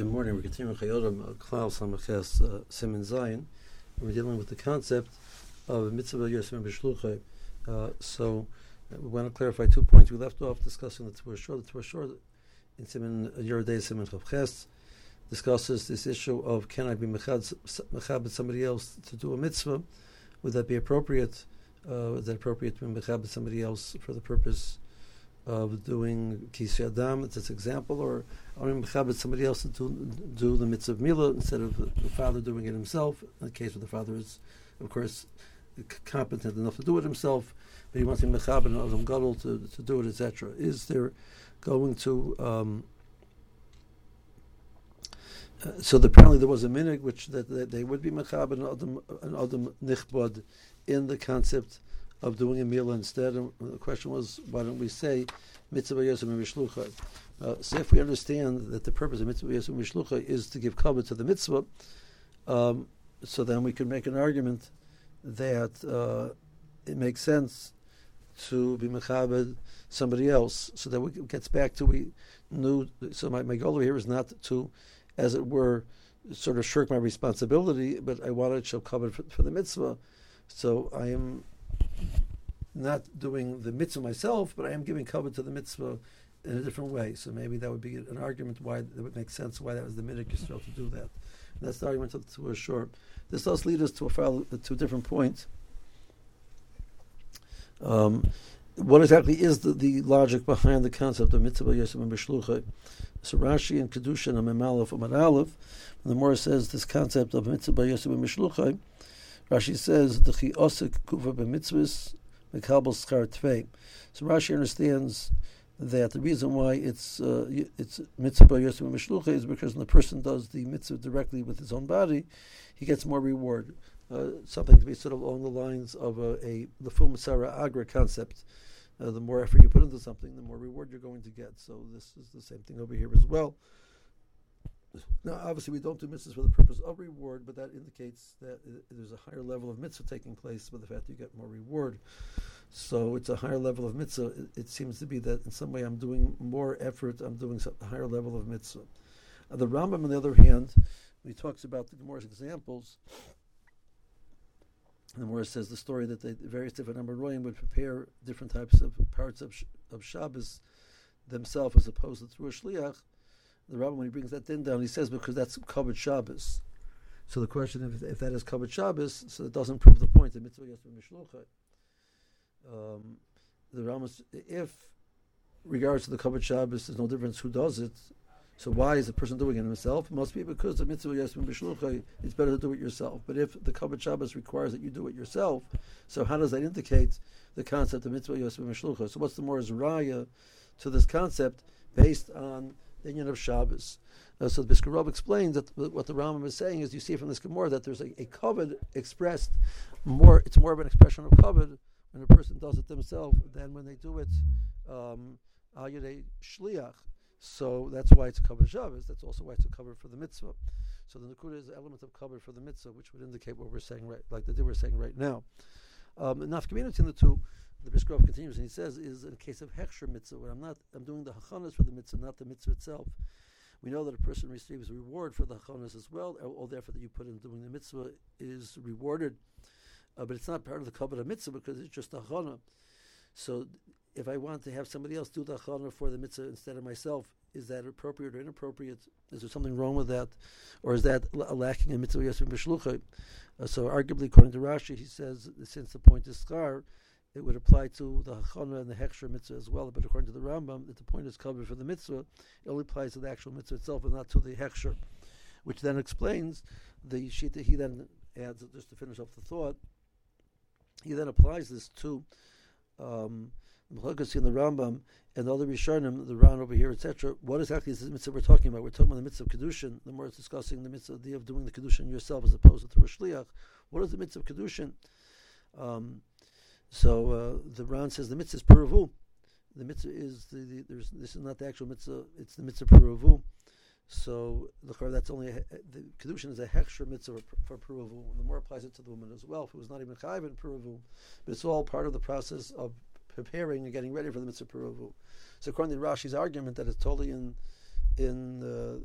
Good morning. We're continuing Chayodim Klaus Hamaches uh, Siman Zion. We're dealing with the concept of mitzvah b'shluchay. Uh, so uh, we want to clarify two points. We left off discussing the Torah Shor. The Torah Shor in Siman Yerodei Siman Chavches discusses this issue of can I be mechad with somebody else to do a mitzvah? Would that be appropriate? Uh, is that appropriate to be mechad with somebody else for the purpose of doing Kisi Adam, it's an example, or I'm Mechabit somebody else to do, the mitzvah of Mila instead of the, father doing it himself. In the case where the father is, of course, competent enough to do it himself, but he wants to Mechabit and Adam Gadol to, to do it, etc. Is there going to. Um, uh, so the, apparently there was a minig which that, that they would be mechabed and adam and adam nichbad in the concept of doing a meal instead. And the question was, why don't we say mitzvah yosem mishlucha? Uh, so if we understand that the purpose of mitzvah yosem mishlucha is to give cover to the mitzvah, um, so then we can make an argument that uh, it makes sense to be mechabed somebody else. So that we gets back to we knew. So my, my goal over here is not to, as it were, sort of shirk my responsibility, but I want to show cover for, for the mitzvah. So I am not doing the mitzvah myself, but I am giving cover to the mitzvah in a different way. So maybe that would be an argument why that would make sense why that was the minig Yisrael to do that. And that's the argument to, to assure. This does lead us to a file, to a different point. Um, what exactly is the, the logic behind the concept of mitzvah yosem and b'shlucha? So Rashi and Kedushin and Memalef and Aleph, the more says this concept of mitzvah yosem and b'shlucha, Rashi says the chi osik kuva b'mitzvahs mekabel schar tvei. So Rashi understands that the reason why it's uh, it's mitzvah yosem mishlucha is because when the person does the mitzvah directly with his own body, he gets more reward. Uh, something to be sort of along the lines of a, a the Agra concept. Uh, the more effort you put into something, the more reward you're going to get. So this is the same thing over here as well. Now, obviously, we don't do mitzvahs for the purpose of reward, but that indicates that there's a higher level of mitzvah taking place with the fact that you get more reward. So it's a higher level of mitzvah. It, it seems to be that in some way I'm doing more effort, I'm doing a higher level of mitzvah. Uh, the Rambam, on the other hand, he talks about the Gemara's examples, the Gemara says the story that the various different Amaroyim would prepare different types of parts of, of Shabbos themselves as opposed to through a shliach the rabbi when he brings that din down, he says because that's covered Shabbos. So the question if, if that is covered Shabbos, so it doesn't prove the point that mitzvah yasmin mishlucha. Um, the Rambam, if regards to the covered Shabbos, there's no difference who does it. So why is the person doing it himself? It must be because the mitzvah yasmin b'shlucha. It's better to do it yourself. But if the covered Shabbos requires that you do it yourself, so how does that indicate the concept of mitzvah yasmin b'shlucha? So what's the more is raya to this concept based on the union of Shabbos. Uh, so the Brisker Rav explains that what the Rambam is saying is you see from this Gemara that there's a, a covet expressed more, it's more of an expression of covet when a person does it themselves than when they do it um, shliach. So that's why it's a Shabbos. That's also why it's a cover for the mitzvah. So the Nakuda is an element of cover for the mitzvah, which would indicate what we're saying right, like the we're saying right now. Um, enough community in the two the Brisker Rav continues and he says is in case of Heksher mitzvah, where I'm not I'm doing the hachanas for the mitzvah, not the mitzvah itself. We know that a person receives a reward for the hachanas as well. All the effort that you put in doing the mitzvah is rewarded, uh, but it's not part of the kabbalah mitzvah because it's just a hachana. So, if I want to have somebody else do the hachana for the mitzvah instead of myself, is that appropriate or inappropriate? Is there something wrong with that, or is that lacking in mitzvah yasim b'shlucha? Uh, so, arguably, according to Rashi, he says since the point is schar it would apply to the Hachana and the Heksher mitzvah as well. But according to the Rambam, that the point is covered for the mitzvah, it only applies to the actual mitzvah itself and not to the Heksher, which then explains the Shita. He then adds, just to finish off the thought, he then applies this to um, the the Rambam and the other Rishonim, the Ran over here, etc. What exactly is the mitzvah we're talking about? We're talking about the mitzvah of Kedushin. The more it's discussing the mitzvah of doing the Kedushin yourself as opposed to through a Shliach. What is the mitzvah of Kedushin? Um, so uh, the Ran says the mitzvah is puravu. The mitzvah is the, the there's this is not the actual mitzvah. It's the mitzvah puravu. So that's only a, the kedushin is a hechsher mitzvah for, for puravu. And the more applies it to the woman as well. If it was not even chayv in puravu, but it's all part of the process of preparing and getting ready for the mitzvah puravu. So according to Rashi's argument that it's totally in in uh,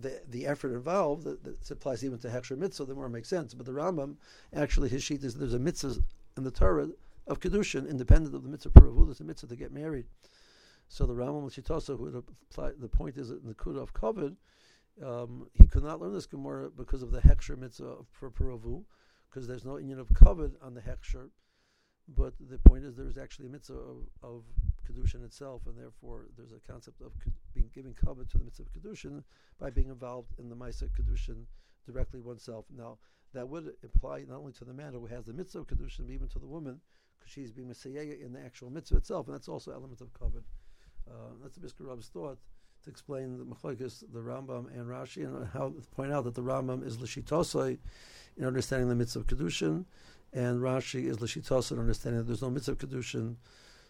the the effort involved that, that applies even to Heksher mitzvah, the more it makes sense. But the Rambam, actually, his sheet is there's a mitzvah in the Torah of kedushin, independent of the mitzvah. There's a mitzvah to get married. So the Rambam Shitasa, who would apply, the point is that in the Kuda of Kavod, um, he could not learn this Gemara because of the Heksher mitzvah for puravu, because there's no union of Kavod on the Heksher. But the point is, there is actually a mitzvah of, of kedushin itself, and therefore there's a concept of being giving kavod to the mitzvah of kedushin by being involved in the ma'aseh kedushin directly oneself. Now that would apply not only to the man who has the mitzvah of kedushin, but even to the woman, because she's being messiah in the actual mitzvah itself, and that's also element of kavod. Uh, that's the Brisker Rav's thought to explain the Machlokes, the Rambam and Rashi, and how to point out that the Rambam is l'shitosai in understanding the mitzvah of kedushin, and Rashi is l'shitosai in understanding that there's no mitzvah of kedushin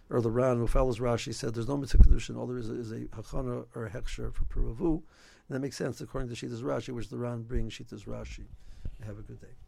or the Ran, who follows Rashi, said there's no mitzvah of kedushin. All there is is a hachana or a heksher for puravu, and that makes sense according to Shita's Rashi, which the Ran brings Shita's Rashi. Have a good day.